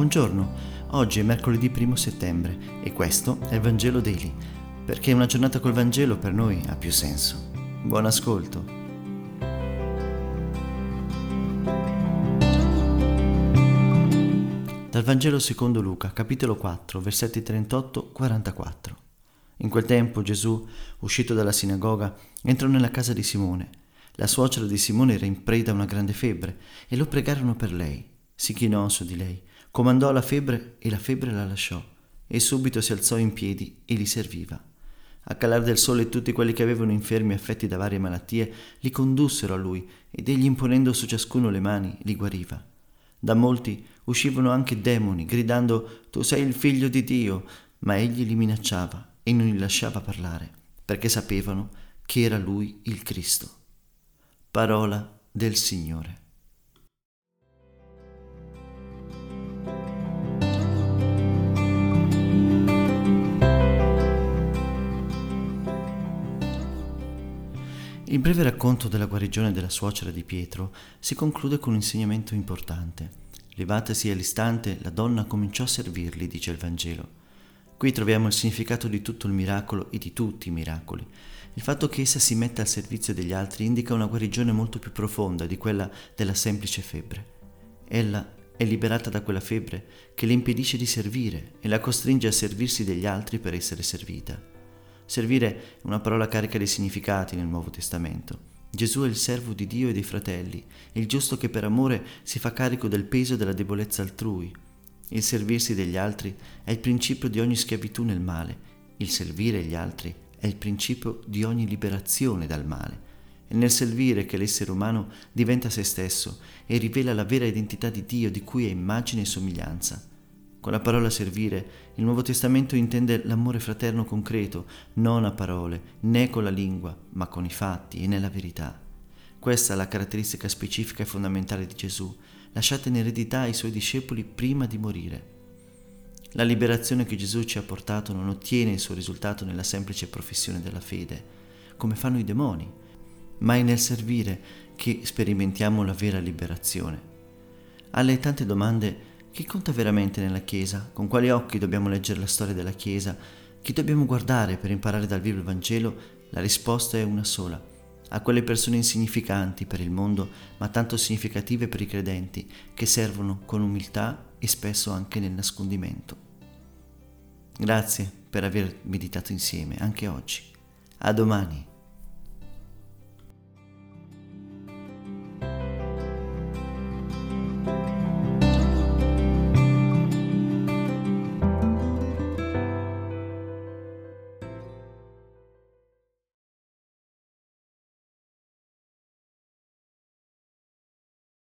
Buongiorno, oggi è mercoledì 1 settembre e questo è il Vangelo Daily, perché una giornata col Vangelo per noi ha più senso. Buon ascolto. Dal Vangelo secondo Luca, capitolo 4, versetti 38-44. In quel tempo Gesù, uscito dalla sinagoga, entrò nella casa di Simone. La suocera di Simone era in preda a una grande febbre e lo pregarono per lei. Si chinò su di lei comandò la febbre e la febbre la lasciò, e subito si alzò in piedi e li serviva. A calar del sole tutti quelli che avevano infermi affetti da varie malattie li condussero a lui, ed egli imponendo su ciascuno le mani li guariva. Da molti uscivano anche demoni, gridando Tu sei il figlio di Dio, ma egli li minacciava e non li lasciava parlare, perché sapevano che era lui il Cristo. Parola del Signore. Il breve racconto della guarigione della suocera di Pietro si conclude con un insegnamento importante. Levatasi all'istante, la donna cominciò a servirli, dice il Vangelo. Qui troviamo il significato di tutto il miracolo e di tutti i miracoli. Il fatto che essa si metta al servizio degli altri indica una guarigione molto più profonda di quella della semplice febbre. Ella è liberata da quella febbre che le impedisce di servire e la costringe a servirsi degli altri per essere servita. Servire è una parola carica di significati nel Nuovo Testamento. Gesù è il servo di Dio e dei fratelli, il giusto che per amore si fa carico del peso e della debolezza altrui. Il servirsi degli altri è il principio di ogni schiavitù nel male, il servire gli altri è il principio di ogni liberazione dal male. È nel servire che l'essere umano diventa se stesso e rivela la vera identità di Dio di cui è immagine e somiglianza. Con la parola servire, il Nuovo Testamento intende l'amore fraterno concreto, non a parole, né con la lingua, ma con i fatti e nella verità. Questa è la caratteristica specifica e fondamentale di Gesù, lasciata in eredità ai suoi discepoli prima di morire. La liberazione che Gesù ci ha portato non ottiene il suo risultato nella semplice professione della fede, come fanno i demoni, ma è nel servire che sperimentiamo la vera liberazione. Alle tante domande chi conta veramente nella Chiesa? Con quali occhi dobbiamo leggere la storia della Chiesa? Chi dobbiamo guardare per imparare dal vivo il Vangelo? La risposta è una sola. A quelle persone insignificanti per il mondo, ma tanto significative per i credenti, che servono con umiltà e spesso anche nel nascondimento. Grazie per aver meditato insieme anche oggi. A domani.